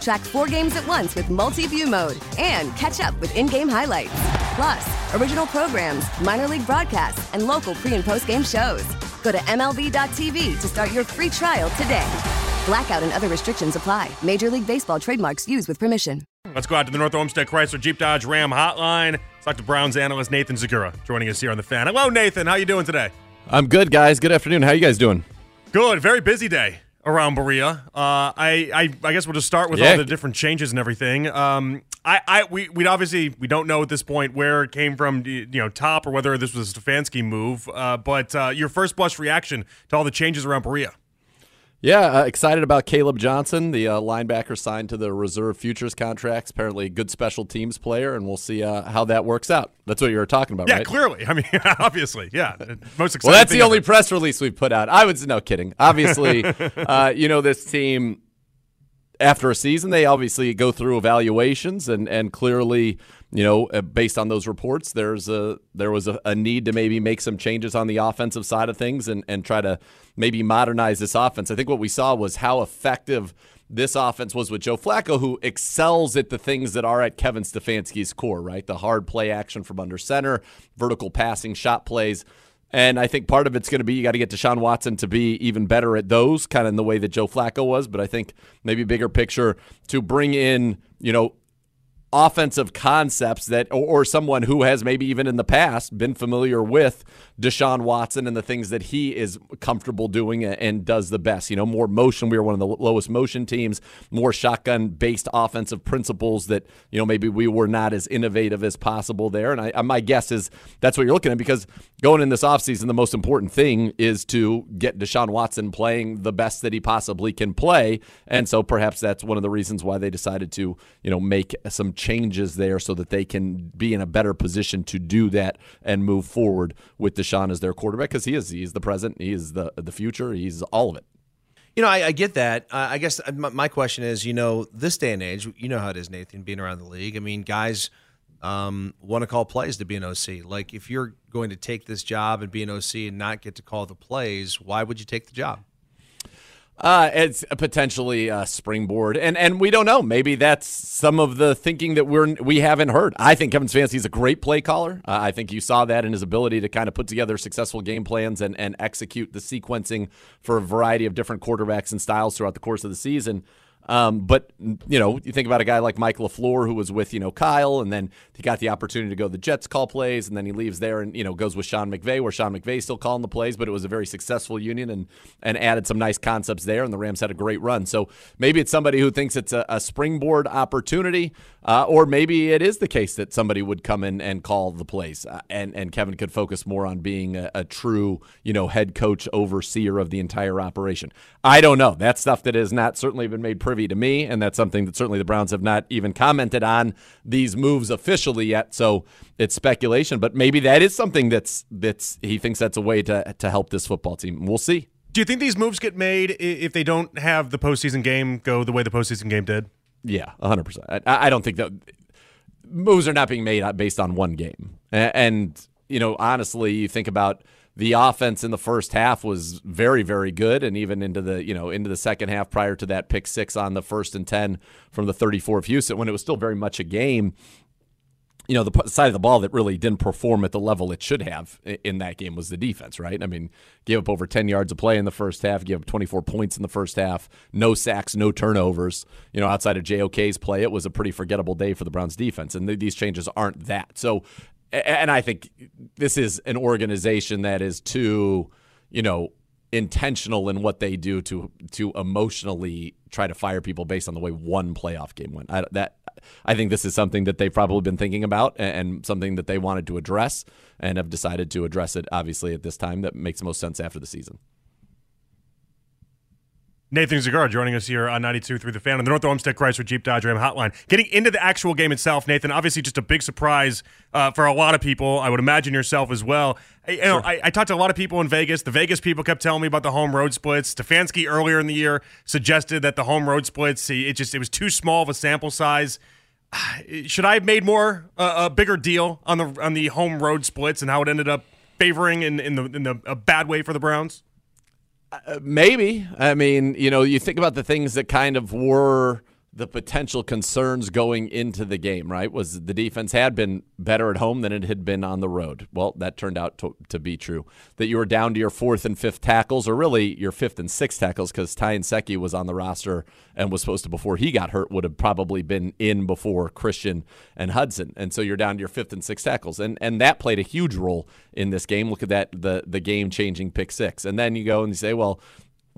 Track four games at once with multi view mode and catch up with in game highlights. Plus, original programs, minor league broadcasts, and local pre and post game shows. Go to MLB.tv to start your free trial today. Blackout and other restrictions apply. Major League Baseball trademarks used with permission. Let's go out to the North Olmsted Chrysler Jeep Dodge Ram hotline. Let's talk to Browns analyst Nathan Zegura joining us here on the fan. Hello, Nathan. How you doing today? I'm good, guys. Good afternoon. How you guys doing? Good. Very busy day around Berea. Uh, I, I I guess we'll just start with Yeah. all the different changes and everything. Um, I, I we we obviously we don't know at this point where it came from, you know, top or whether this was a Stefanski move. Uh, but uh, your first blush reaction to all the changes around Berea. Yeah, uh, excited about Caleb Johnson, the uh, linebacker signed to the reserve futures contracts. Apparently, a good special teams player, and we'll see uh, how that works out. That's what you were talking about, right? Yeah, right? clearly. I mean, obviously, yeah. Most exciting. Well, that's the only press release we've put out. I was no kidding. Obviously, uh, you know this team. After a season, they obviously go through evaluations, and and clearly, you know, uh, based on those reports, there's a there was a, a need to maybe make some changes on the offensive side of things, and and try to maybe modernize this offense. I think what we saw was how effective this offense was with Joe Flacco, who excels at the things that are at Kevin Stefanski's core, right? The hard play action from under center, vertical passing, shot plays. And I think part of it's going to be you got to get Deshaun Watson to be even better at those, kind of in the way that Joe Flacco was. But I think maybe bigger picture to bring in, you know, offensive concepts that, or, or someone who has maybe even in the past been familiar with Deshaun Watson and the things that he is comfortable doing and, and does the best. You know, more motion. We were one of the lowest motion teams, more shotgun based offensive principles that, you know, maybe we were not as innovative as possible there. And I, my guess is that's what you're looking at because going in this offseason, the most important thing is to get Deshaun Watson playing the best that he possibly can play. And so perhaps that's one of the reasons why they decided to, you know, make some changes there so that they can be in a better position to do that and move forward with Deshaun as their quarterback because he is he's the present, he is the the future, he's all of it. You know, I, I get that. Uh, I guess my, my question is, you know, this day and age, you know how it is, Nathan, being around the league. I mean, guys um, want to call plays to be an OC. Like, if you're going to take this job and be an OC and not get to call the plays, why would you take the job? Uh, it's potentially a springboard, and and we don't know. Maybe that's some of the thinking that we're we haven't heard. I think Kevin Stefanski is a great play caller. Uh, I think you saw that in his ability to kind of put together successful game plans and and execute the sequencing for a variety of different quarterbacks and styles throughout the course of the season. Um, but you know, you think about a guy like Mike LaFleur, who was with you know Kyle, and then he got the opportunity to go to the Jets call plays, and then he leaves there and you know goes with Sean McVay, where Sean McVay's still calling the plays, but it was a very successful union and and added some nice concepts there, and the Rams had a great run. So maybe it's somebody who thinks it's a, a springboard opportunity, uh, or maybe it is the case that somebody would come in and call the plays, uh, and and Kevin could focus more on being a, a true you know head coach overseer of the entire operation. I don't know. That's stuff that has not certainly been made privy to me, and that's something that certainly the Browns have not even commented on these moves officially yet. So it's speculation, but maybe that is something that's that's he thinks that's a way to to help this football team. We'll see. Do you think these moves get made if they don't have the postseason game go the way the postseason game did? Yeah, 100%. I, I don't think that moves are not being made based on one game. And, you know, honestly, you think about the offense in the first half was very, very good. And even into the, you know, into the second half prior to that pick six on the first and 10 from the 34 of Houston when it was still very much a game. You know, the side of the ball that really didn't perform at the level it should have in that game was the defense, right? I mean, gave up over 10 yards of play in the first half, gave up 24 points in the first half, no sacks, no turnovers. You know, outside of JOK's play, it was a pretty forgettable day for the Browns defense. And th- these changes aren't that. So, and I think this is an organization that is too, you know, intentional in what they do to to emotionally try to fire people based on the way one playoff game went. I, that I think this is something that they've probably been thinking about and, and something that they wanted to address and have decided to address it. Obviously, at this time, that makes the most sense after the season. Nathan Zegura joining us here on 92 through the fan on the North Olmsted Chrysler Jeep Dodge Ram hotline. Getting into the actual game itself, Nathan, obviously just a big surprise uh, for a lot of people. I would imagine yourself as well. I, you know, I, I, talked to a lot of people in Vegas. The Vegas people kept telling me about the home road splits. Stefanski earlier in the year suggested that the home road splits, it just it was too small of a sample size. Should I have made more uh, a bigger deal on the on the home road splits and how it ended up favoring in in the in the a bad way for the Browns? Uh, maybe. I mean, you know, you think about the things that kind of were the potential concerns going into the game, right? Was the defense had been better at home than it had been on the road. Well, that turned out to, to be true. That you were down to your fourth and fifth tackles, or really your fifth and sixth tackles, because Ty Nsekhe was on the roster and was supposed to, before he got hurt, would have probably been in before Christian and Hudson. And so you're down to your fifth and sixth tackles. And and that played a huge role in this game. Look at that, the, the game changing pick six. And then you go and you say, well,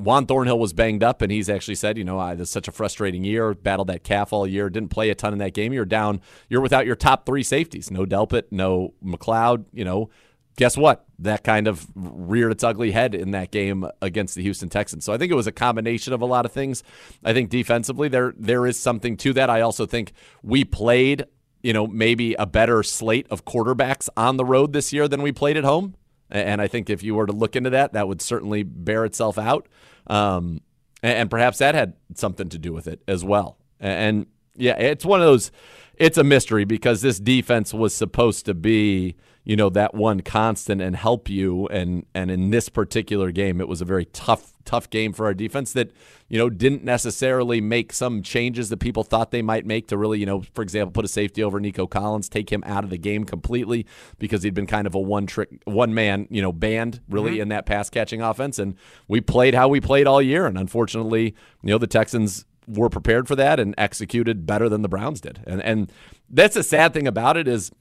Juan Thornhill was banged up, and he's actually said, you know, I, this is such a frustrating year. Battled that calf all year, didn't play a ton in that game. You're down. You're without your top three safeties. No Delpit, no McLeod. You know, guess what? That kind of reared its ugly head in that game against the Houston Texans. So I think it was a combination of a lot of things. I think defensively there there is something to that. I also think we played, you know, maybe a better slate of quarterbacks on the road this year than we played at home. And I think if you were to look into that, that would certainly bear itself out. Um, and, perhaps that had something to do with it as well. And yeah, it's one of those. It's a mystery because this defense was supposed to be you know that one constant and help you. And and in this particular game it was a very tough tough game for our defense that you know didn't necessarily make some changes that people thought they might make to really you know for example put a safety over Nico Collins take him out of the game completely because he'd been kind of a one trick one man you know band really mm-hmm. in that pass catching offense. And we played how we played all year. And unfortunately you know the Texans were prepared for that and executed better than the Browns did. And and that's the sad thing about it is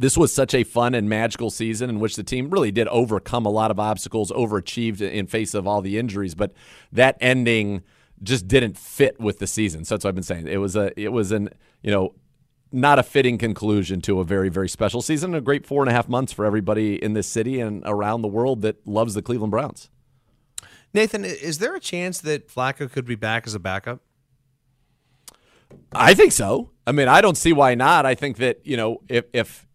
this was such a fun and magical season in which the team really did overcome a lot of obstacles, overachieved in face of all the injuries, but that ending just didn't fit with the season. So that's what I've been saying. It was a it was an you know not a fitting conclusion to a very very special season. A great four and a half months for everybody in this city and around the world that loves the Cleveland Browns. Nathan, is there a chance that Flacco could be back as a backup? I think so. I mean, I don't see why not. I think that you know if if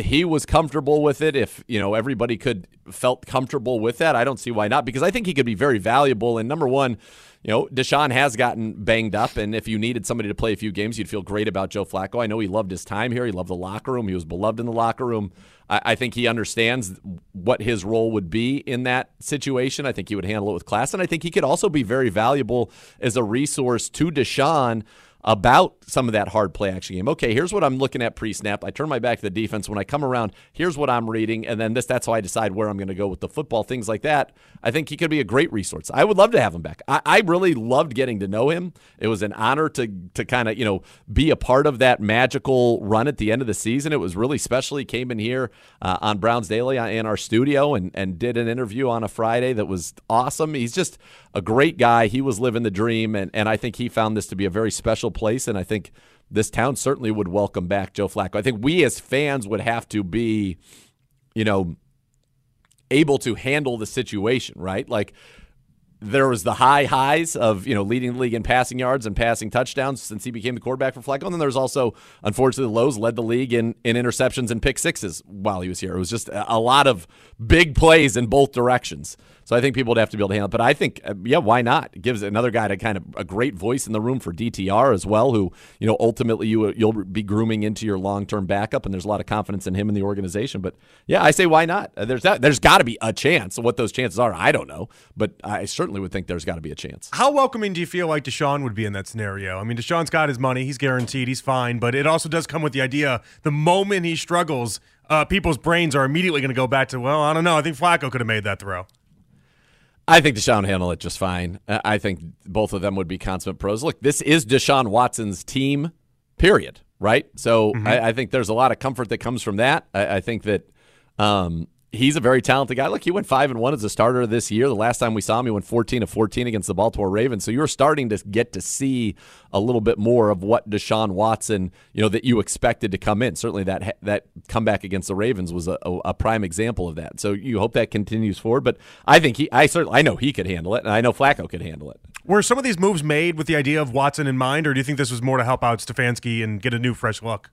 he was comfortable with it, if you know everybody could felt comfortable with that, I don't see why not. Because I think he could be very valuable. And number one, you know, Deshaun has gotten banged up, and if you needed somebody to play a few games, you'd feel great about Joe Flacco. I know he loved his time here. He loved the locker room. He was beloved in the locker room. I, I think he understands what his role would be in that situation. I think he would handle it with class, and I think he could also be very valuable as a resource to Deshaun about some of that hard play action game. Okay, here's what I'm looking at pre-snap. I turn my back to the defense. When I come around, here's what I'm reading, and then this that's how I decide where I'm going to go with the football, things like that. I think he could be a great resource. I would love to have him back. I, I really loved getting to know him. It was an honor to to kind of, you know, be a part of that magical run at the end of the season. It was really special. He came in here uh, on Browns Daily uh, in our studio and, and did an interview on a Friday that was awesome. He's just a great guy. He was living the dream, and, and I think he found this to be a very special place. And I think this town certainly would welcome back Joe Flacco. I think we as fans would have to be, you know, able to handle the situation, right? Like there was the high highs of you know leading the league in passing yards and passing touchdowns since he became the quarterback for Flacco. And then there's also unfortunately the lows led the league in in interceptions and pick sixes while he was here. It was just a lot of big plays in both directions. So I think people would have to be able to handle it. But I think, uh, yeah, why not? It gives another guy to kind of a great voice in the room for DTR as well, who, you know, ultimately you, you'll be grooming into your long term backup. And there's a lot of confidence in him in the organization. But yeah, I say, why not? Uh, there's there's got to be a chance. What those chances are, I don't know. But I certainly would think there's got to be a chance. How welcoming do you feel like Deshaun would be in that scenario? I mean, Deshaun's got his money, he's guaranteed, he's fine. But it also does come with the idea the moment he struggles, uh, people's brains are immediately going to go back to, well, I don't know. I think Flacco could have made that throw. I think Deshaun handle it just fine. I think both of them would be consummate pros. Look, this is Deshaun Watson's team, period. Right. So mm-hmm. I, I, think there's a lot of comfort that comes from that. I, I think that, um, he's a very talented guy. Look, he went five and one as a starter this year. The last time we saw him, he went fourteen to fourteen against the Baltimore Ravens. So you're starting to get to see a little bit more of what Deshaun Watson, you know, that you expected to come in. Certainly that that comeback against the Ravens was a, a, prime example of that. So you hope that continues forward. But I think he, I certainly, I know he could handle it, and I know Flacco could handle it. Were some of these moves made with the idea of Watson in mind, or do you think this was more to help out Stefanski and get a new fresh look?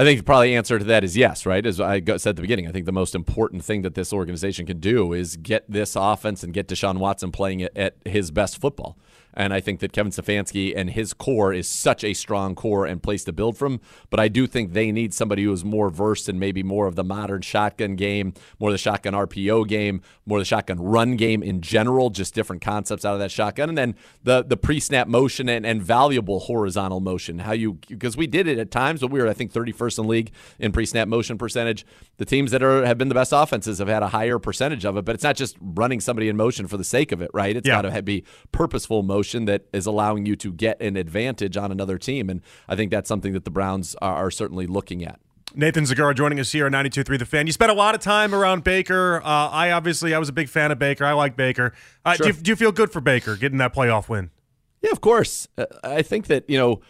I think the probably answer to that is yes, right? As I said at the beginning, I think the most important thing that this organization can do is get this offense and get Deshaun Watson playing at his best football. And I think that Kevin Stefanski and his core is such a strong core and place to build from. But I do think they need somebody who is more versed in maybe more of the modern shotgun game, more of the shotgun RPO game, more of the shotgun run game in general, just different concepts out of that shotgun. And then the the pre snap motion and, and valuable horizontal motion. How you because we did it at times, but we were I think 31st in league in pre snap motion percentage. The teams that are have been the best offenses have had a higher percentage of it, but it's not just running somebody in motion for the sake of it, right? It's yeah. got to be purposeful motion motion that is allowing you to get an advantage on another team. And I think that's something that the Browns are, are certainly looking at. Nathan Zegura joining us here on 92.3 The Fan. You spent a lot of time around Baker. Uh, I obviously, I was a big fan of Baker. I like Baker. Uh, sure. do, you, do you feel good for Baker getting that playoff win? Yeah, of course. Uh, I think that, you know,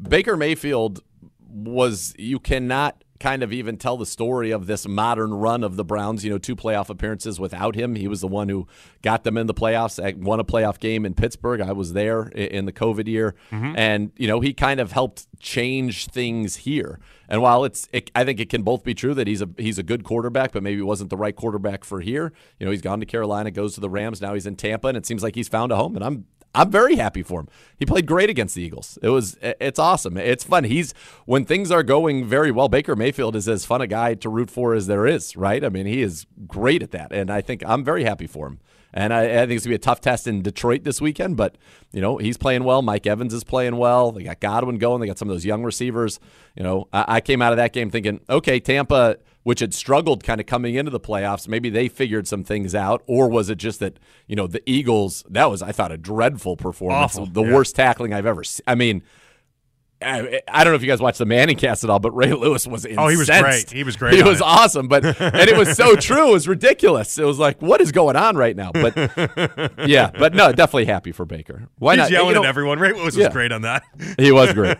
Baker Mayfield was, you cannot kind of even tell the story of this modern run of the Browns. You know, two playoff appearances without him. He was the one who got them in the playoffs. won a playoff game in Pittsburgh. I was there in the COVID year, mm-hmm. and you know he kind of helped change things here. And while it's, it, I think it can both be true that he's a he's a good quarterback, but maybe wasn't the right quarterback for here. You know, he's gone to Carolina, goes to the Rams, now he's in Tampa, and it seems like he's found a home. And I'm I'm very happy for him. He played great against the Eagles. It was it's awesome. It's fun. He's when things are going very well. Baker Mayfield is as fun a guy to root for as there is, right? I mean, he is great at that, and I think I'm very happy for him. And I, I, think it's gonna be a tough test in Detroit this weekend, but you know he's playing well. Mike Evans is playing well. They got Godwin going. They got some of those young receivers. You know, I, I came out of that game thinking, okay, Tampa which had struggled kind of coming into the playoffs. Maybe they figured some things out, or was it just that you know the Eagles? That was I thought a dreadful performance, Awful, the yeah. worst tackling I've ever seen. I mean. I, I, don't know if you guys watched the Manning cast at all, but Ray Lewis was incensed. Oh, he was great. He was great. He was it. awesome, but and it was so true. It was ridiculous. It was like, what is going on right now? But yeah, but no, definitely happy for Baker. Why He's not? yelling you know, at everyone. Ray Lewis yeah. was great on that. He was great.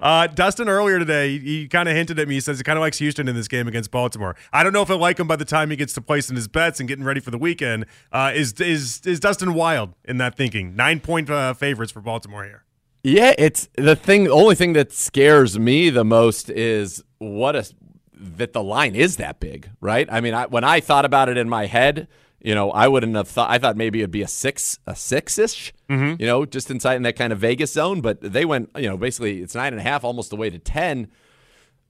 uh, Dustin earlier today, he kind of hinted at me. He says he kind of likes Houston in this game against Baltimore. I don't know if I like him by the time he gets to placing his bets and getting ready for the weekend. Uh, is is is Dustin wild in that thinking? Nine point uh, favorites for Baltimore here. Yeah, it's the thing. The only thing that scares me the most is what a that the line is that big, right? I mean, I, when I thought about it in my head, you know, I wouldn't have thought. I thought maybe it'd be a six, a six ish, mm-hmm. you know, just inside in that kind of Vegas zone. But they went, you know, basically it's nine and a half, almost the way to ten,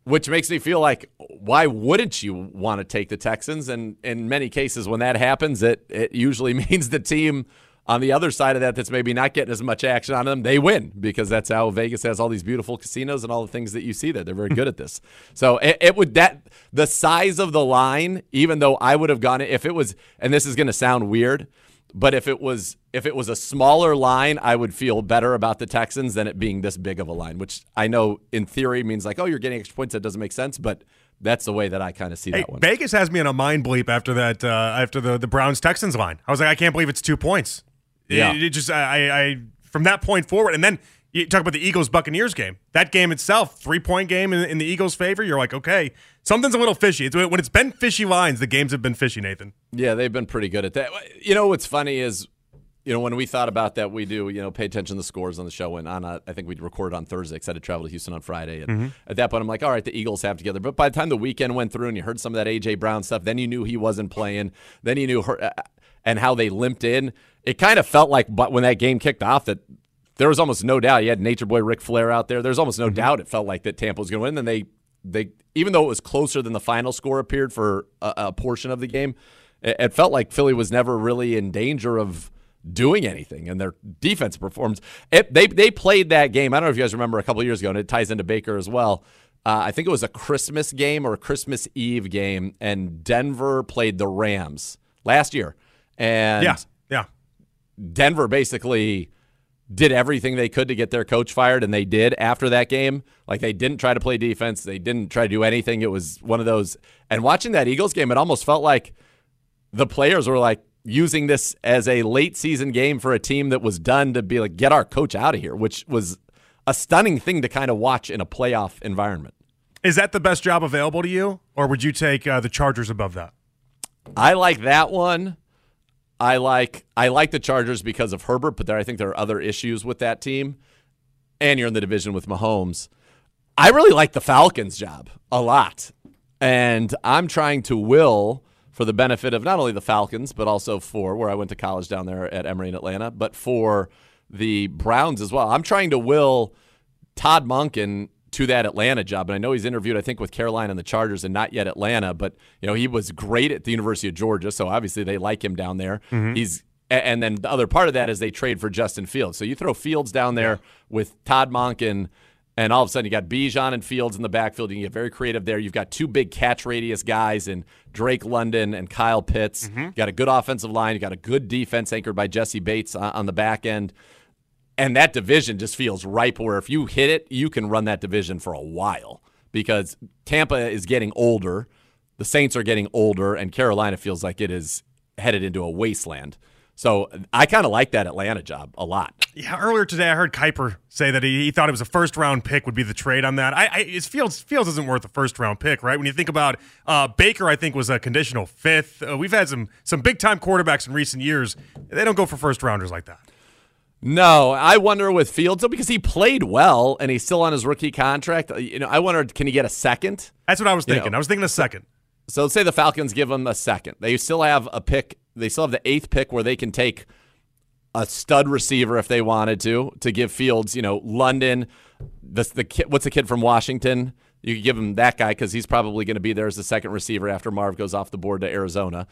which makes me feel like why wouldn't you want to take the Texans? And in many cases, when that happens, it it usually means the team on the other side of that that's maybe not getting as much action on them, they win because that's how Vegas has all these beautiful casinos and all the things that you see there. They're very good at this. So it, it would that the size of the line, even though I would have gone if it was, and this is going to sound weird, but if it was if it was a smaller line, I would feel better about the Texans than it being this big of a line, which I know in theory means like, oh, you're getting extra points. That doesn't make sense, but that's the way that I kind of see hey, that one. Vegas has me in a mind bleep after that uh, after the the Browns Texans line. I was like, I can't believe it's two points. Yeah. It, it just I, I from that point forward, and then you talk about the Eagles Buccaneers game. That game itself, three point game in, in, the Eagles' favor. You're like, okay, something's a little fishy. It's, when it's been fishy lines, the games have been fishy. Nathan. Yeah, they've been pretty good at that. You know what's funny is. You know, when we thought about that, we do, you know, pay attention to the scores on the show. And on, a, I think we recorded on Thursday because I had to travel to Houston on Friday. And mm-hmm. at that point, I'm like, all right, the Eagles have together. But by the time the weekend went through and you heard some of that A.J. Brown stuff, then you knew he wasn't playing. Then you knew her, and how they limped in it kind of felt like but when that game kicked off that there was almost no doubt. You had Nature Boy Ric Flair out there. There's almost no mm-hmm. doubt it felt like that Tampa was going to win. Then they they even though it was closer than the final score appeared for a, a portion of the game, it, it, felt like Philly was never really in danger of doing anything, and their defense performs. It, they they played that game. I don't know if you guys remember a couple years ago, and it ties into Baker as well. Uh, I think it was a Christmas game or a Christmas Eve game, and Denver played the Rams last year. And yeah. Denver basically did everything they could to get their coach fired, and they did after that game. Like they didn't try to play defense, they didn't try to do anything. It was one of those. And watching that Eagles game, it almost felt like the players were like using this as a late season game for a team that was done to be like get our coach out of here, which was a stunning thing to kind of watch in a playoff environment. Is that the best job available to you, or would you take uh, the Chargers above that? I like that one. I like I like the Chargers because of Herbert, but there I think there are other issues with that team. And you're in the division with Mahomes. I really like the Falcons job a lot. And I'm trying to will for the benefit of not only the Falcons, but also for where I went to college down there at Emory in Atlanta, but for the Browns as well. I'm trying to will Todd Monken to that Atlanta job. And I know he's interviewed, I think, with Carolina and the Chargers and not yet Atlanta, but you know, he was great at the University of Georgia, so obviously they like him down there. Mm-hmm. He's and then the other part of that is they trade for Justin Fields. So you throw Fields down there with Todd Monken, and all of a sudden you got Bijan and Fields in the backfield. You can get very creative there. You've got two big catch radius guys in Drake London and Kyle Pitts. Mm-hmm. You got a good offensive line. You got a good defense anchored by Jessie Bates on the back end. And that division just feels ripe where if you hit it, you can run that division for a while because Tampa is getting older, the Saints are getting older, and Carolina feels like it is headed into a wasteland. So I kind of like that Atlanta job a lot. Yeah, earlier today I heard Kiper say that he, he thought it was a first round pick would be the trade on that. I, I it feels feels isn't worth a first round pick, right? When you think about uh, Baker, I think was a conditional fifth. Uh, we've had some some big time quarterbacks in recent years. They don't go for first rounders like that. No, I wonder with Fields though because he played well and he's still on his rookie contract. Uh, you know, I wonder can he get a second? That's what I was thinking. You know, I was thinking a second. So let's say the Falcons give him a second. They still have a pick. They still have the eighth pick where they can take a stud receiver if they wanted to to give Fields. You know, London. The the kid, what's the kid from Washington? You could give him that guy because he's probably going to be there as the second receiver after Marv goes off the board to Arizona.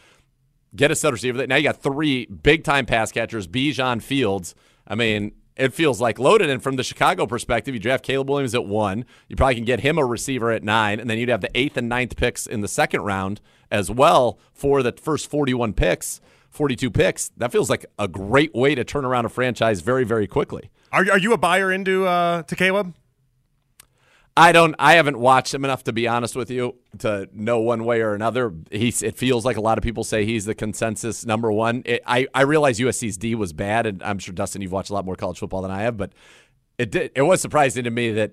Get a stud receiver. Now you got three big time pass catchers: Bijan, Fields. I mean, it feels like loaded. And from the Chicago perspective, you draft Caleb Williams at one. You probably can get him a receiver at nine. And then you'd have the eighth and ninth picks in the second round as well for the first 41 picks, 42 picks. That feels like a great way to turn around a franchise very, very quickly. Are, are you a buyer into uh, to Caleb? I don't. I haven't watched him enough to be honest with you to know one way or another. He's. It feels like a lot of people say he's the consensus number one. It, I I realize USC's D was bad, and I'm sure Dustin, you've watched a lot more college football than I have, but it did. It was surprising to me that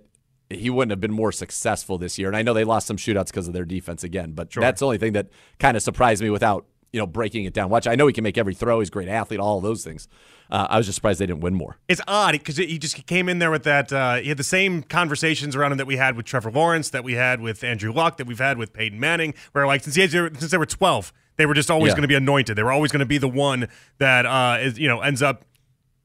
he wouldn't have been more successful this year. And I know they lost some shootouts because of their defense again, but sure. that's the only thing that kind of surprised me without you know breaking it down. Watch. I know he can make every throw. He's a great athlete. All of those things. Uh, I was just surprised they didn't win more. It's odd because he just came in there with that. Uh, he had the same conversations around him that we had with Trevor Lawrence, that we had with Andrew Luck, that we've had with Peyton Manning, where like since, he had, since they were twelve, they were just always Yeah. going to be anointed. They were always going to be the one that uh, is you know ends up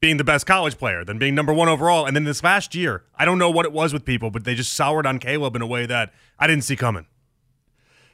being the best college player, then being number one overall. And then this last year, I don't know what it was with people, but they just soured on Caleb in a way that I didn't see coming.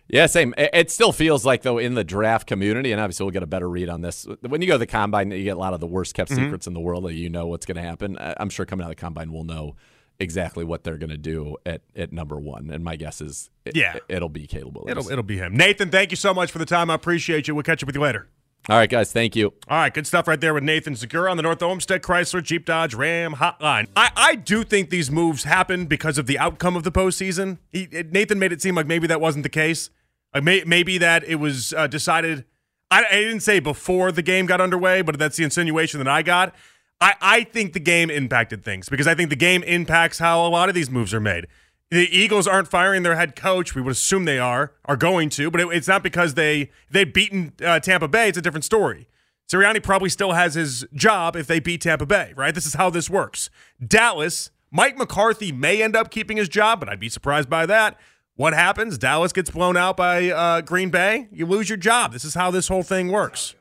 Yeah, same. It, still feels like though in the draft community, and obviously we'll get a better read on this. When you go to the combine, you get a lot of the worst kept Mhm. secrets in the world. That you know what's going to happen. I'm sure coming out of the combine, we'll know exactly what they're going to do at, at number one. And my guess is, it, Yeah. it, will be Caleb Williams. It'll it'll be him. Nathan, thank you so much for the time. I appreciate you. We'll catch up with you later. All right, guys. Thank you. All right, good stuff right there with Nathan Zegura on the North Olmsted Chrysler Jeep Dodge Ram hotline. I, I do think these moves happen because of the outcome of the postseason. He, it- Nathan made it seem like maybe that wasn't the case. Like may, maybe that it was uh, decided. I, I didn't say before the game got underway, but that's the insinuation that I got. I, I think the game impacted things because I think the game impacts how a lot of these moves are made. The Eagles aren't firing their head coach. We would assume they are, are going to, but it, it's not because they they've beaten uh, Tampa Bay. It's a different story. Sirianni probably still has his job if they beat Tampa Bay, right? This is how this works. Dallas, Mike McCarthy may end up keeping his job, but I'd be surprised by that. What happens? Dallas gets blown out by uh, Green Bay. You lose your job. This is how this whole thing works.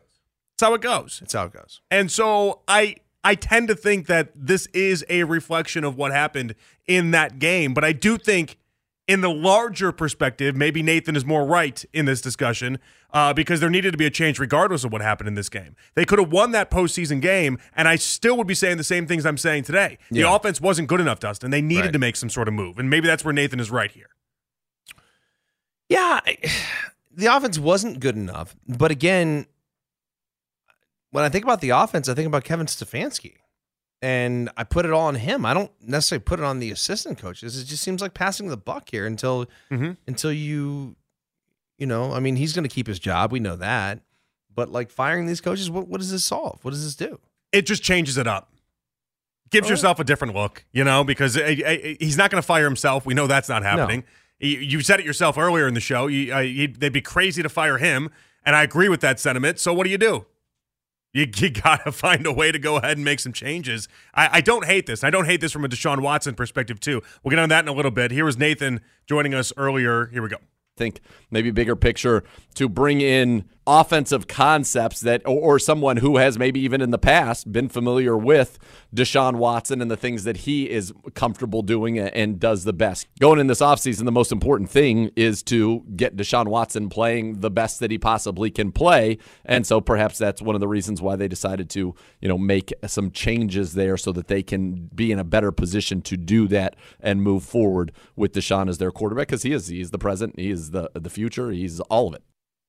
That's how it goes. It's how it goes. And so I I tend to think that this is a reflection of what happened in that game, but I do think in the larger perspective, maybe Nathan is more right in this discussion uh, because there needed to be a change regardless of what happened in this game. They could have won that postseason game, and I still would be saying the same things I'm saying today. The Yeah. offense wasn't good enough, Dustin. They needed Right. to make some sort of move, and maybe that's where Nathan is right here. Yeah, I- the offense wasn't good enough. But again, when I think about the offense, I think about Kevin Stefanski. and I put it all on him. I don't necessarily put it on the assistant coaches. It just seems like passing the buck here until Mm-hmm. until you you know, I mean, he's going to keep his job. We know that. But like firing these coaches, what what does this solve? What does this do? It just changes it up. Gives yourself a different look, you know, because uh, uh, he's not going to fire himself. We know that's not happening. You- You said it yourself earlier in the show. You, uh, they'd be crazy to fire him, and I agree with that sentiment. So what do you do? You, you got to find a way to go ahead and make some changes. I, I don't hate this. I don't hate this from a Deshaun Watson perspective, too. We'll get on that in a little bit. Here was Nathan joining us earlier. Here we go. Think maybe bigger picture to bring in offensive concepts that or, someone who has maybe even in the past been familiar with Deshaun Watson and the things that he is comfortable doing and, and does the best. Going in this offseason, the most important thing is to get Deshaun Watson playing the best that he possibly can play. And so perhaps that's one of the reasons why they decided to, you know, make some changes there so that they can be in a better position to do that and move forward with Deshaun as their quarterback because he is he's the present, he is the the future, he's all of it.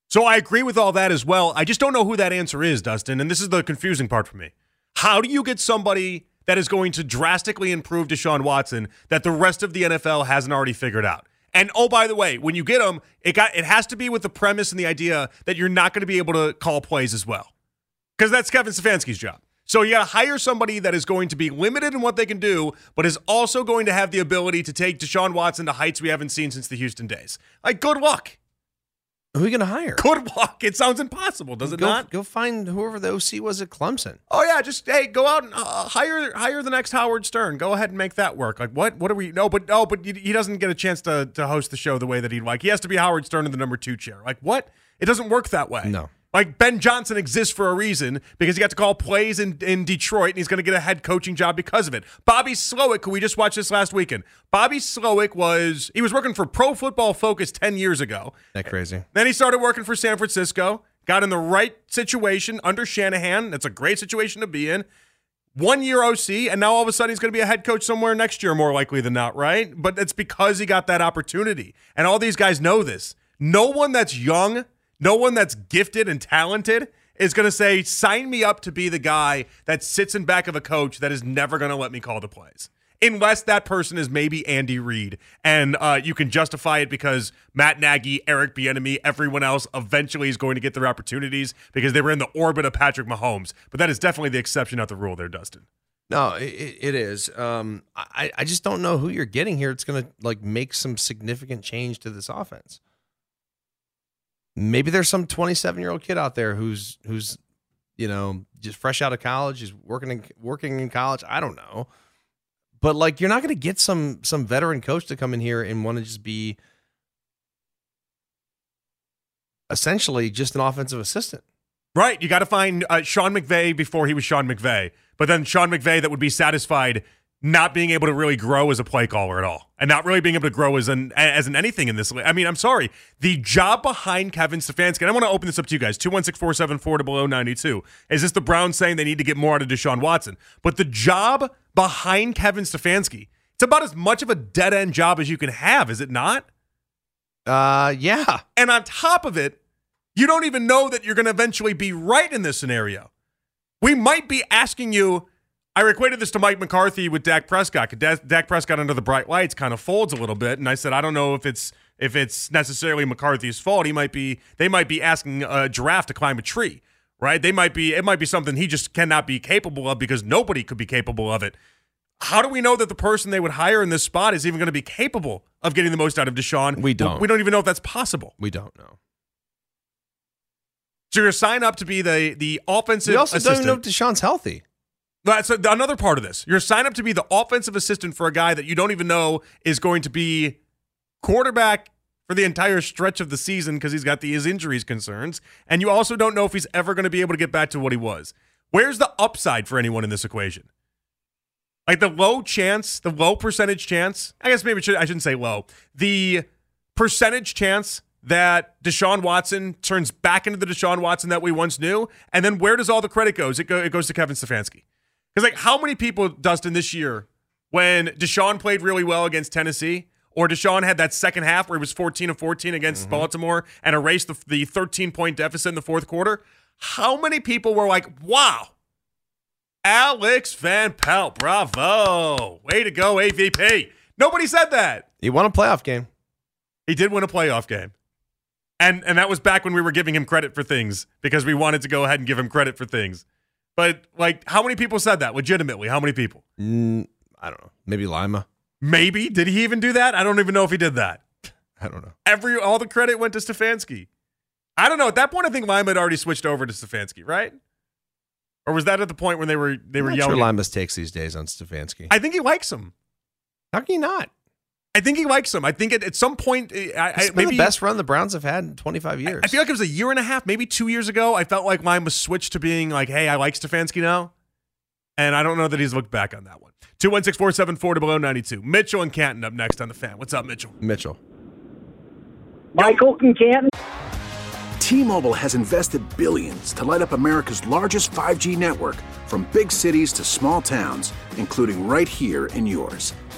So I agree with all that as well. I just don't know who that answer is, Dustin, and this is the confusing part for me. How do you get somebody that is going to drastically improve Deshaun Watson that the rest of the NFL hasn't already figured out? And oh, by the way, when you get him, it got it has to be with the premise and the idea that you're not going to be able to call plays as well, because that's Kevin Stefanski's job. So you got to hire somebody that is going to be limited in what they can do, but is also going to have the ability to take Deshaun Watson to heights we haven't seen since the Houston days. Like, good luck. Who are you going to hire? Good luck. It sounds impossible, does it go, not? Go find whoever the OC was at Clemson. Oh yeah, just hey, go out and uh, hire hire the next Howard Stern. Go ahead and make that work. Like what? What are we? No, but no, but he he doesn't get a chance to to host the show the way that he'd like. He has to be Howard Stern in the number two chair. Like what? It doesn't work that way. No. Like Ben Johnson exists for a reason because he got to call plays in, in Detroit and he's going to get a head coaching job because of it. Bobby Slowik, who we just watched this last weekend. Bobby Slowik was he was working for Pro Football Focus ten years ago. That crazy. Then he started working for San Francisco, got in the right situation under Shanahan. That's a great situation to be in. One year OC, and now all of a sudden he's going to be a head coach somewhere next year, more likely than not, right? But it's because he got that opportunity. And all these guys know this. No one that's young, no one that's gifted and talented is going to say, sign me up to be the guy that sits in back of a coach that is never going to let me call the plays unless that person is maybe Andy Reid, and uh, you can justify it because Matt Nagy, Eric Bieniemy, everyone else eventually is going to get their opportunities because they were in the orbit of Patrick Mahomes. But that is definitely the exception, not the rule, there, Dustin. No, it, it is. Um, I, I just don't know who you're getting here. It's going to like make some significant change to this offense. Maybe there's some 27 year old kid out there who's who's you know just fresh out of college, is working in working in college. I don't know, but like you're not going to get some some veteran coach to come in here and want to just be essentially just an offensive assistant. Right. You got to find uh, Sean McVay before he was Sean McVay, but then Sean McVay that would be satisfied not being able to really grow as a play caller at all, and not really being able to grow as an as an anything in this. league. I mean, I'm sorry. The job behind Kevin Stefanski, and I want to open this up to you guys. Two one six four seven four to below ninety two. Is this the Browns saying they need to get more out of Deshaun Watson? But the job behind Kevin Stefanski, it's about as much of a dead end job as you can have, is it not? Uh, yeah. And on top of it, you don't even know that you're going to eventually be right in this scenario. We might be asking you. I equated this to Mike McCarthy with Dak Prescott. Dak, Dak Prescott under the bright lights kind of folds a little bit, and I said I don't know if it's if it's necessarily McCarthy's fault. He might be they might be asking a giraffe to climb a tree, right? They might be it might be something he just cannot be capable of because nobody could be capable of it. How do we know that the person they would hire in this spot is even going to be capable of getting the most out of Deshaun? We don't. We don't even know if that's possible. We don't know. So you're sign up to be the the offensive. We also assistant. don't even know if Deshaun's healthy. That's another part of this. You're signed up to be the offensive assistant for a guy that you don't even know is going to be quarterback for the entire stretch of the season because he's got the, his injuries concerns, and you also don't know if he's ever going to be able to get back to what he was. Where's the upside for anyone in this equation? Like the low chance, the low percentage chance. I guess maybe should, I shouldn't say low. The percentage chance that Deshaun Watson turns back into the Deshaun Watson that we once knew, and then where does all the credit goes? It, go, it goes to Kevin Stefanski. Because like, how many people, Dustin, this year, when Deshaun played really well against Tennessee, or Deshaun had that second half where he was 14 of 14 against mm-hmm. Baltimore and erased the, the 13 point deficit in the fourth quarter, how many people were like, wow, Alex Van Pelt. Bravo. Way to go, AVP. Nobody said that. He won a playoff game. He did win a playoff game. And and that was back when we were giving him credit for things because we wanted to go ahead and give him credit for things. But like how many people said that legitimately? How many people? Mm, I don't know. Maybe Lima. Maybe. Did he even do that? I don't even know if he did that. I don't know. Every all the credit went to Stefanski. I don't know. At that point I think Lima had already switched over to Stefanski, right? Or was that at the point when they were they were I'm not yelling? Sure Lima's takes these days on Stefanski. I think he likes him. How can you not? I think he likes him. I think at, at some point, eh, I, I, been maybe the best run the Browns have had in 25 years. I feel like it was a year and a half, maybe two years ago. I felt like mine was switched to being like, hey, I like Stefanski now. And I don't know that he's looked back on that one. 216 474 below 92. Mitchell and Canton up next on the fan. What's up, Mitchell? Mitchell. Michael from Canton. T-Mobile has invested billions to light up America's largest 5G network from big cities to small towns, including right here in yours.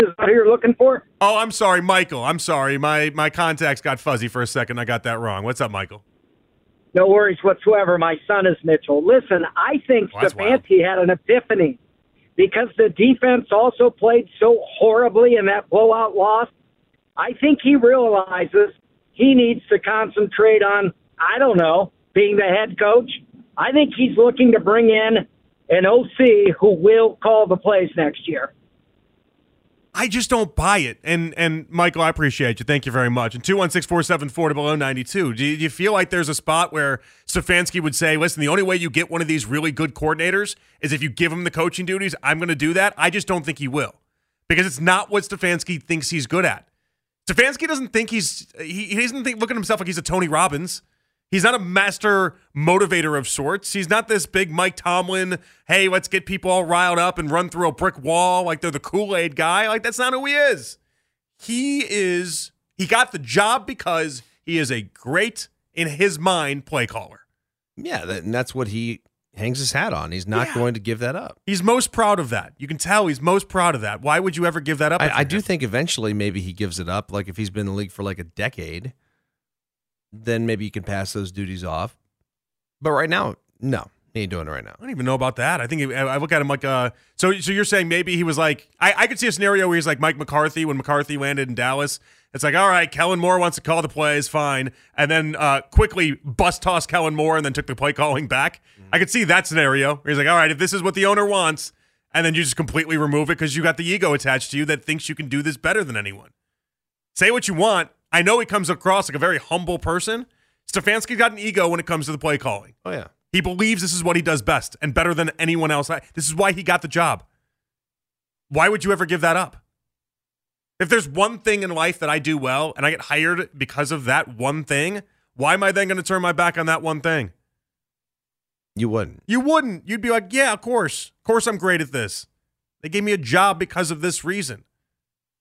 Is what you're looking for? Oh, I'm sorry, Michael. I'm sorry. My my contacts got fuzzy for a second. I got that wrong. What's up, Michael? No worries whatsoever. My son is Mitchell. Listen, I think oh, that's. Stefanski had an epiphany because the defense also played so horribly in that blowout loss. I think he realizes he needs to concentrate on, I don't know, being the head coach. I think he's looking to bring in an OC who will call the plays next year. I just don't buy it. And and Michael, I appreciate you. Thank you very much. And 216-474 to below 92. Do you, do you feel like there's a spot where Stefanski would say, listen, the only way you get one of these really good coordinators is if you give him the coaching duties. I'm going to do that. I just don't think he will. Because it's not what Stefanski thinks he's good at. Stefanski doesn't think he's he, he doesn't think look at himself like he's a Tony Robbins. He's not a master motivator of sorts. He's not this big Mike Tomlin, hey, let's get people all riled up and run through a brick wall like they're the Kool-Aid guy. Like that's not who he is. He is he got the job because he is a great in his mind play caller. Yeah, that, and that's what he hangs his hat on. He's not Yeah. going to give that up. He's most proud of that. You can tell he's most proud of that. Why would you ever give that up? I, I do think eventually maybe he gives it up. Like if he's been in the league for like a decade, then maybe you can pass those duties off. But right now, no, he ain't doing it right now. I don't even know about that. I think he- I look at him like uh. So so you're saying maybe he was like I I could see a scenario where he's like Mike McCarthy when McCarthy landed in Dallas. It's like all right, Kellen Moore wants to call the plays, fine, and then uh, quickly bust toss Kellen Moore and then took the play calling back. I could see that scenario where he's like, all right, if this is what the owner wants, and then you just completely remove it because you got the ego attached to you that thinks you can do this better than anyone. Say what you want. I know he comes across like a very humble person. Stefanski got an ego when it comes to the play calling. Oh yeah, He believes this is what he does best and better than anyone else. This is why he got the job. Why would you ever give that up? If there's one thing in life that I do well and I get hired because of that one thing, why am I then going to turn my back on that one thing? you wouldn't. You wouldn't. You'd be like, yeah, of course. Of course I'm great at this. They gave me a job because of this reason.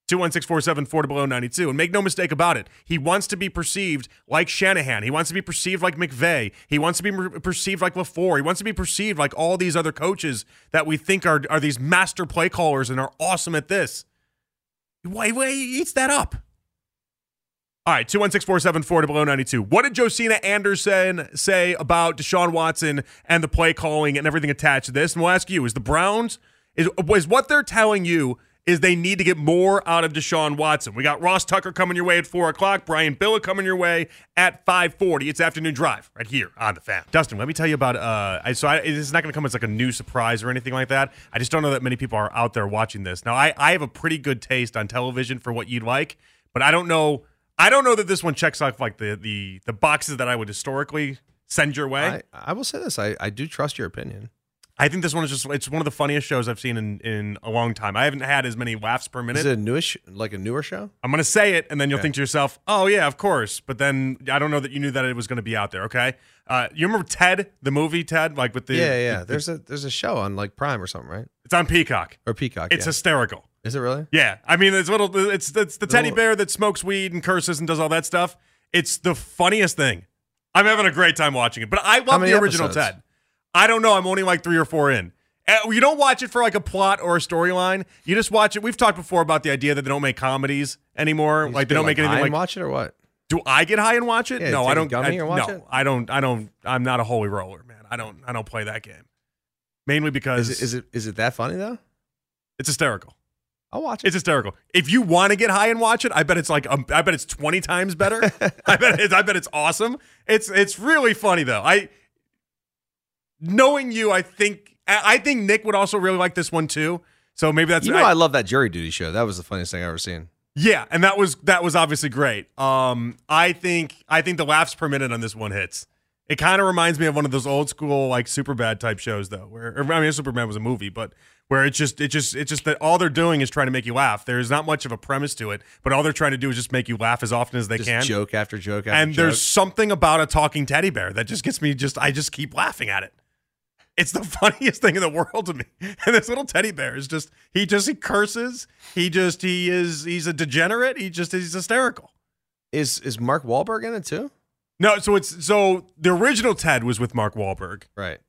216-474 to below 92. And make no mistake about it. He wants to be perceived like Shanahan. He wants to be perceived like McVay. He wants to be perceived like LaFleur. He wants to be perceived like all these other coaches that we think are, are these master play callers and are awesome at this. Why, why he eats that up? All right, 216 474 below 92. What did Josina Anderson say about Deshaun Watson and the play calling and everything attached to this? And we'll ask you is the Browns, is, is what they're telling you is they need to get more out of Deshaun Watson. We got Ross Tucker coming your way at 4 o'clock, Brian Billick coming your way at 540. It's afternoon drive right here on the fan. Dustin, let me tell you about, uh, I, so I, it's not going to come as like a new surprise or anything like that. I just don't know that many people are out there watching this. Now, I, I have a pretty good taste on television for what you'd like, but I don't know – I don't know that this one checks off like the the the boxes that I would historically send your way. I, I will say this: I, I do trust your opinion. I think this one is just it's one of the funniest shows I've seen in, in a long time. I haven't had as many laughs per minute. Is it a newish like a newer show? I'm gonna say it and then you'll Okay. think to yourself, Oh yeah, of course. But then I don't know that you knew that it was gonna be out there, okay? Uh, you remember Ted, the movie Ted? Like with the yeah, yeah. the- there's a there's a show on like Prime or something, right? it's on Peacock. Or Peacock. It's yeah. hysterical. Is it really? Yeah, I mean, it's little. It's it's the teddy Little- bear that smokes weed and curses and does all that stuff. It's the funniest thing. I'm having a great time watching it, but I love the original episodes? Ted. I don't know. I'm only like three or four in. Uh, You don't watch it for like a plot or a storyline. You just watch it. We've talked before about the idea that they don't make comedies anymore. Like they don't make anything like. watch it or what? Do I get high and watch it? Yeah, no, I don't. I, no, it? I don't. I don't. I'm not a holy roller, man. I don't. I don't play that game. Mainly because Is it is it is it that funny though? it's hysterical. I'll watch it. It's hysterical. If you want to get high and watch it, I bet it's like um, I bet it's twenty times better. I bet it's, I bet it's awesome. It's it's really funny though. I knowing you, I think I I think Nick would also really like this one too. So maybe that's you know, I, love that jury duty show. That was the funniest thing I've ever seen. yeah, and that was that was obviously great. Um, I think I think the laughs per minute on this one hits. It kind of reminds me of one of those old school like super bad type shows though, where I mean Superman was a movie, but where it's just it just it's just that all they're doing is trying to make you laugh. There's not much of a premise to it, but all they're trying to do is just make you laugh as often as they Just can. joke after joke after joke. and joke. there's something about a talking teddy bear that just gets me just I just keep laughing at it. It's the funniest thing in the world to me. And this little teddy bear is just he just he curses. He just he is he's a degenerate. He just he's hysterical. is is Mark Wahlberg in it too? No, so it's so the original Ted was with Mark Wahlberg. Right.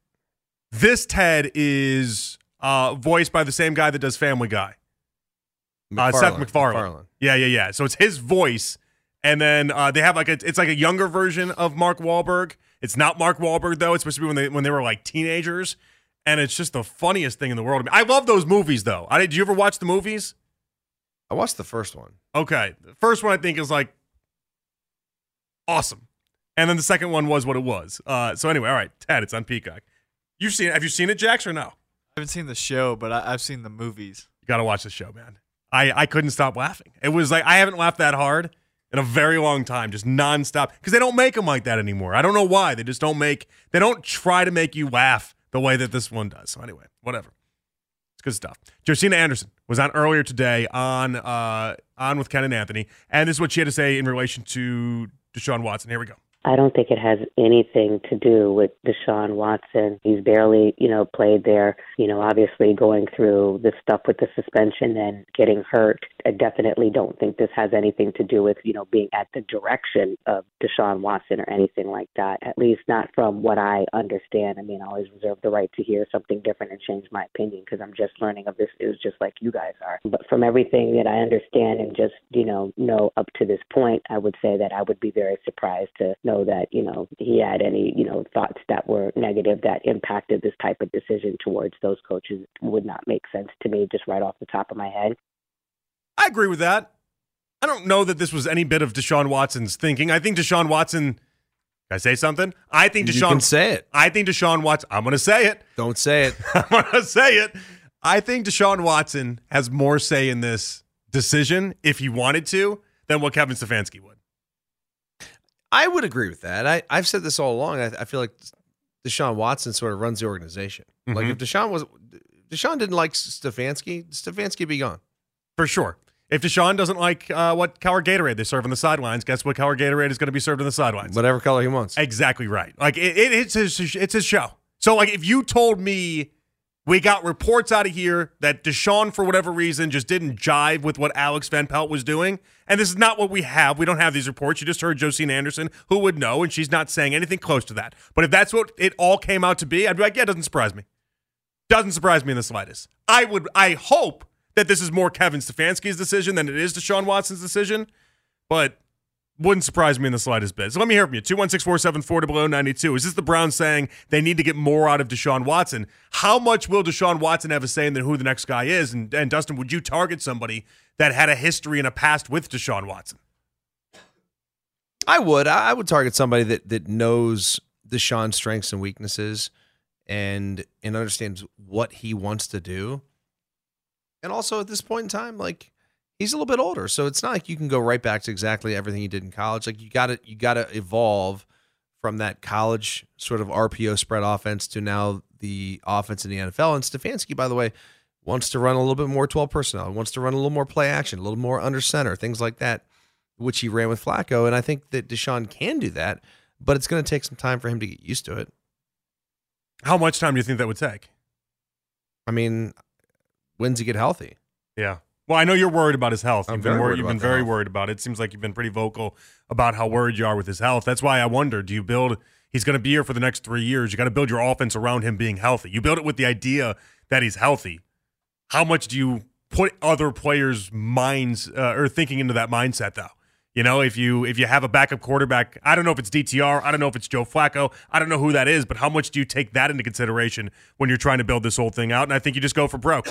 This Ted is uh, voiced by the same guy that does Family Guy. Uh, Seth MacFarlane. Yeah, yeah, yeah. So it's his voice, and then uh, they have like a it's like a younger version of Mark Wahlberg. It's not Mark Wahlberg though. It's supposed to be when they when they were like teenagers, and it's just the funniest thing in the world. I love those movies though. I did you ever watch the movies? I watched the first one. Okay, the first one I think is like awesome, and then the second one was what it was. Uh, so anyway, all right, Ted, it's on Peacock. You've seen? Have you seen it, Jax, or no? I haven't seen the show, but I, I've seen the movies. You got to watch the show, man. I, I couldn't stop laughing. It was like I haven't laughed that hard in a very long time, just nonstop. Because they don't make them like that anymore. I don't know why. They just don't make. They don't try to make you laugh the way that this one does. So anyway, whatever. It's good stuff. Josina Anderson was on earlier today on uh, on with Ken and Anthony, and this is what she had to say in relation to Deshaun Watson. Here we go. I don't think it has anything to do with Deshaun Watson. He's barely, you know, played there. You know, obviously going through the stuff with the suspension and getting hurt. I definitely don't think this has anything to do with, you know, being at the direction of Deshaun Watson or anything like that. At least not from what I understand. I mean, I always reserve the right to hear something different and change my opinion because I'm just learning of this is just like you guys are. But from everything that I understand and just, you know, know up to this point, I would say that I would be very surprised to that, you know, he had any, you know, thoughts that were negative that impacted this type of decision towards those coaches would not make sense to me just right off the top of my head. I agree with that. I don't know that this was any bit of Deshaun Watson's thinking. I think Deshaun Watson. Can I say something? I think You Deshaun. can say it. I think Deshaun Watson. I'm going to say it. Don't say it. I'm going to say it. I think Deshaun Watson has more say in this decision if he wanted to than what Kevin Stefanski would. I would agree with that. I, I've said this all along. I, I feel like Deshaun Watson sort of runs the organization. Like Mhm. if Deshaun was Deshaun didn't like Stefanski, Stefanski be gone. For sure. If Deshaun doesn't like uh, what color Gatorade they serve on the sidelines, guess what color Gatorade is going to be served on the sidelines? Whatever color he wants. Exactly right. Like it, it, it's his it's his show. So like if you told me we got reports out of here that Deshaun for whatever reason just didn't jive with what Alex Van Pelt was doing, and this is not what we have. We don't have these reports. You just heard Josina Anderson, who would know, and she's not saying anything close to that. But if that's what it all came out to be, I'd be like, yeah, it doesn't surprise me. Doesn't surprise me in the slightest. I would I hope that this is more Kevin Stefanski's decision than it is Deshaun Watson's decision. But Wouldn't surprise me in the slightest bit. So let me hear from you. 216 474 92. Is this the Browns saying they need to get more out of Deshaun Watson? How much will Deshaun Watson have a say in who the next guy is? And, and Dustin, would you target somebody that had a history and a past with Deshaun Watson? I would. I would target somebody that that knows Deshaun's strengths and weaknesses and and understands what he wants to do. And also at this point in time, like he's a little bit older, so it's not like you can go right back to exactly everything he did in college. Like you got to you got to evolve from that college sort of RPO spread offense to now the offense in the NFL. And Stefanski, by the way, wants to run a little bit more 12 personnel, wants to run a little more play action, a little more under center, things like that, which he ran with Flacco. And I think that Deshaun can do that, but it's going to take some time for him to get used to it. How much time do you think that would take? I mean, when's he get healthy? Yeah. Well, I know you're worried about his health. I'm you've been very worried, worried you've about been very health. worried about it. It seems like you've been pretty vocal about how worried you are with his health. That's why I wonder, do you build he's going to be here for the next 3 years. You got to build your offense around him being healthy. You build it with the idea that he's healthy. How much do you put other players' minds uh, or thinking into that mindset though? You know, if you if you have a backup quarterback, I don't know if it's DTR, I don't know if it's Joe Flacco, I don't know who that is, but how much do you take that into consideration when you're trying to build this whole thing out? And I think you just go for broke.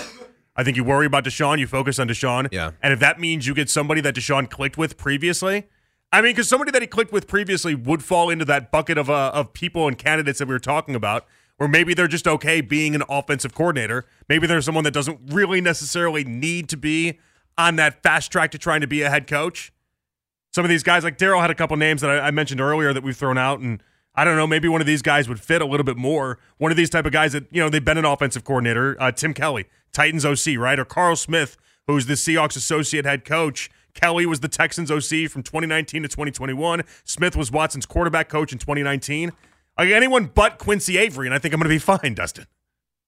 I think you worry about Deshaun, you focus on Deshaun. Yeah. And if that means you get somebody that Deshaun clicked with previously, I mean, because somebody that he clicked with previously would fall into that bucket of uh, of people and candidates that we were talking about, where maybe they're just okay being an offensive coordinator. Maybe there's someone that doesn't really necessarily need to be on that fast track to trying to be a head coach. Some of these guys, like Daryl, had a couple names that I, I mentioned earlier that we've thrown out, and I don't know, maybe one of these guys would fit a little bit more. One of these type of guys that you know they've been an offensive coordinator, uh, Tim Kelly, Titans OC, right, or Carl Smith, who's the Seahawks associate head coach. Kelly was the Texans OC from 2019 to 2021. Smith was Watson's quarterback coach in 2019. Like anyone but Quincy Avery, and I think I'm going to be fine, Dustin.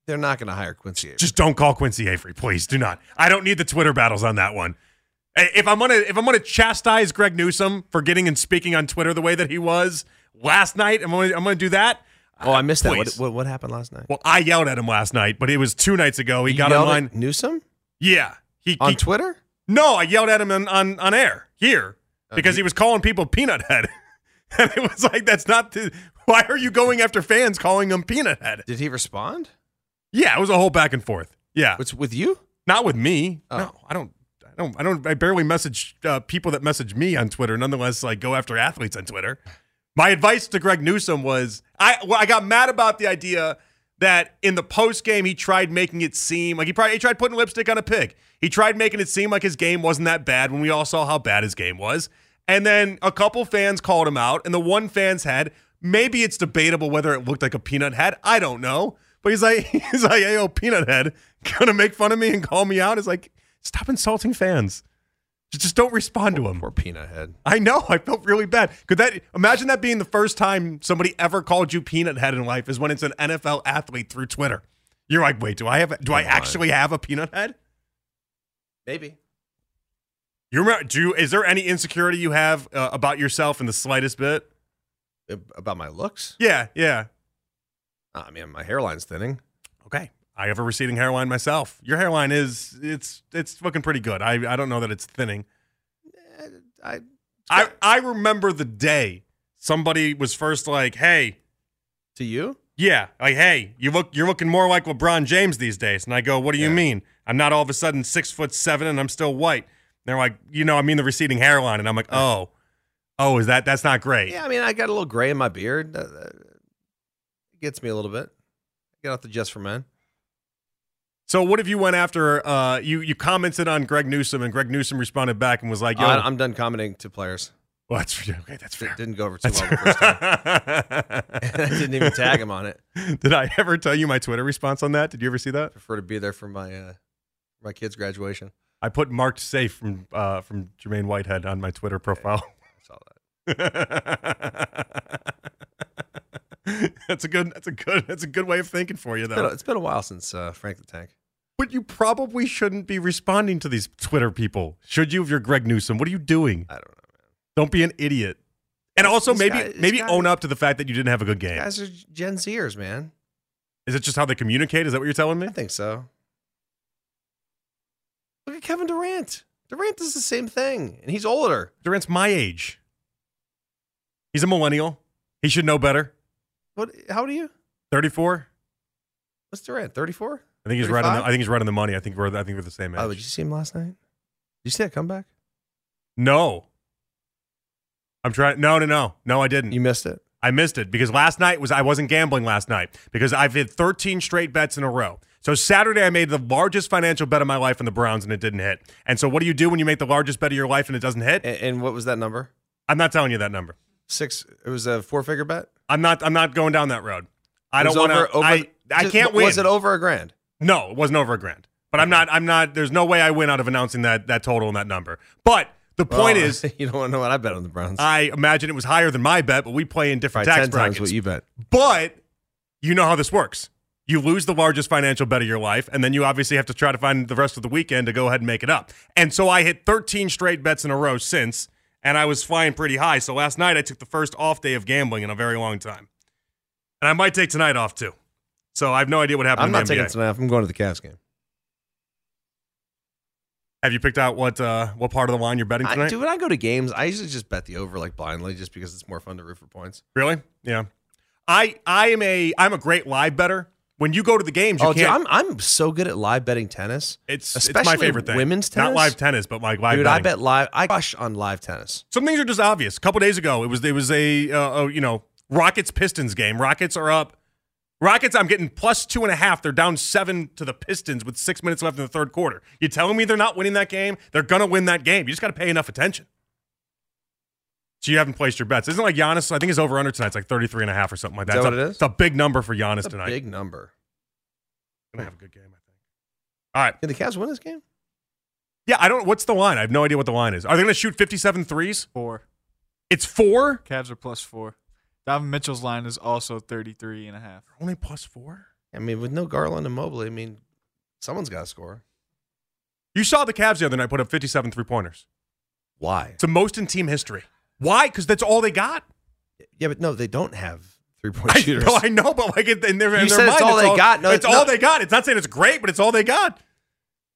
They're not going to hire Quincy Avery. Just don't call Quincy Avery, please. Do not. I don't need the Twitter battles on that one. If I'm gonna if I'm gonna chastise Greg Newsome for getting and speaking on Twitter the way that he was last night, I'm gonna I'm gonna do that. Oh, I missed that. What, what, what happened last night? Well, I yelled at him last night, but it was two nights ago. He You got online. Newsome Yeah, he on he- Twitter. No, I yelled at him on on, on air here because he was calling people peanut head, and it was like that's not. The, why are you going after fans calling them peanut head? Did he respond? Yeah, it was a whole back and forth. Yeah, It's with you. not with me. Oh. No, I don't. I don't. I don't. I barely message uh, people that message me on Twitter. Nonetheless, like go after athletes on Twitter. My advice to Greg Newsome was I. Well, I got mad about the idea that in the post game he tried making it seem like he probably he tried putting lipstick on a pig. He tried making it seem like his game wasn't that bad when we all saw how bad his game was. And then a couple fans called him out, and the one fan's head. Maybe it's debatable whether it looked like a peanut head. I don't know. But he's like, he's like, hey, yo, peanut head, gonna make fun of me and call me out. It's like, stop insulting fans. Just just don't respond to him. Poor peanut head. I know. I felt really bad. Could that imagine that being the first time somebody ever called you peanut head in life is when it's an NFL athlete through Twitter. You're like, wait, do I have? Do I Come on. actually have a peanut head? Maybe. You remember? Do you, is there any insecurity you have uh, about yourself in the slightest bit? About my looks? Yeah, yeah. I mean, my hairline's thinning. I have a receding hairline myself. Your hairline is it's it's looking pretty good. I I don't know that it's thinning. Uh, I I I remember the day somebody was first like, "Hey, to you? Yeah, like, hey, you look you're looking more like LeBron James these days." And I go, "What do you Yeah. mean? I'm not all of a sudden six foot seven and I'm still white." And they're like, "You know, I mean the receding hairline." And I'm like, uh. "Oh, oh, is that that's not great?" Yeah, I mean, I got a little gray in my beard. That, that gets me a little bit. Get off the just for men. So what if you went after uh you you commented on Greg Newsome and Greg Newsome responded back and was like, "Yo, I, I'm done commenting to players. well, that's okay, that's fair." It didn't go over too well the first time. I didn't even tag him on it. Did I ever tell you my Twitter response on that? Did you ever see that? Prefer to be there for my uh, my kid's graduation. I put marked safe from uh, from Jermaine Whitehead on my Twitter profile. I saw that. that's a good. That's a good. That's a good way of thinking for you, It's been, though. a, it's been a while since uh, Frank the Tank. But you probably shouldn't be responding to these Twitter people, should you? If you're Greg Newsome, what are you doing? I don't know, man. Don't be an idiot. And also, These maybe these maybe guys- own up to the fact that you didn't have a good game. Guys are Gen Zers, man. Is it just how they communicate? Is that what you're telling me? I think so. Look at Kevin Durant. Durant does the same thing, and he's older. Durant's my age. He's a millennial. He should know better. What? How old are you? 34. What's Durant? 34? I think he's right on the, I think he's right on the money. I think we're I think we're the same oh, age. Oh, did you see him last night? Did you see that comeback? No. I'm trying. No, no, no, no. I didn't. You missed it. I missed it because last night was I wasn't gambling last night because I've hit 13 straight bets in a row. So Saturday I made the largest financial bet of my life on the Browns and it didn't hit. And so what do you do when you make the largest bet of your life and it doesn't hit? And, and what was that number? I'm not telling you that number. Six. It was a four-figure bet. I'm not. I'm not going down that road. I don't want to. I, I just- can't win. Was it over a grand? No, it wasn't over a grand. But I'm not. I'm not. There's no way I win out of announcing that that total and that number. But the point Well, is, you don't want to know what I bet on the Browns. I imagine it was higher than my bet, but we play in different Probably tax 10 times brackets. what you bet. But you know how this works. You lose the largest financial bet of your life, and then you obviously have to try to find the rest of the weekend to go ahead and make it up. And so I hit 13 straight bets in a row since, and I was flying pretty high. So last night I took the first off day of gambling in a very long time. And I might take tonight off too. So I have no idea what happened I'm not taking NBA. tonight. I'm going to the Cavs game. Have you picked out what uh, what part of the line you're betting I, tonight? dude, when I go to games, I usually just bet the over like blindly, just because it's more fun to root for points. Really? Yeah. I I am a I'm a great live better. When you go to the games, you Oh, dude, can't. I'm I'm so good at live betting tennis. it's especially it's my favorite thing. Women's tennis, not live tennis, but like live Dude, betting. I bet live. I crush on live tennis. Some things are just obvious. A couple days ago, it was it was a uh, uh, you know Rockets Pistons game. Rockets are up. Rockets, I'm getting plus two and a half. They're down seven to the Pistons with six minutes left in the third quarter. You telling me they're not winning that game? They're gonna win that game. You just got to pay enough attention. So you haven't placed your bets. Isn't it like Giannis? I think his over under tonight's like 33 and a half or something like that. Is that it's, what a, it is? it's a big number for Giannis It's a tonight. big number. Gonna have a good game, I think. All right. Did the Cavs win this game? Yeah, I don't. What's the line? I have no idea what the line is. Are they going to shoot 57 threes? Four. It's four. Cavs are plus four. Donovan Mitchell's line is also 33 and a half. Only plus four. I mean, with no Garland and Mobley, I mean, someone's got to score. You saw the Cavs the other night put up 57 three pointers. Why? It's the most in team history. Why? Because that's all they got. Yeah, but no, they don't have three point I shooters. know, I know, but like in, in their, in You their said mind, it's all they got. No, it's no. all they got. It's not saying it's great, but it's all they got.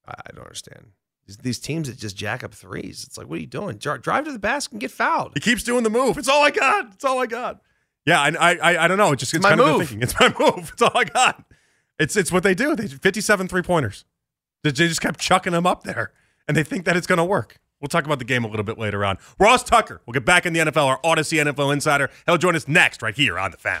I I don't understand. These, these teams that just jack up threes. It's like, what are you doing? Drive to the basket and get fouled. He keeps doing the move. It's all I got. It's all I got. Yeah, I I I, I don't know. It's just it's, my kind of move. thinking. It's my move. It's all I got. It's it's what they do. They 57 three pointers. They they just kept chucking them up there, and they think that it's going to work. We'll talk about the game a little bit later on. Ross Tucker We'll get back in the NFL. Our Audacy NFL insider. He'll join us next right here on the Fan.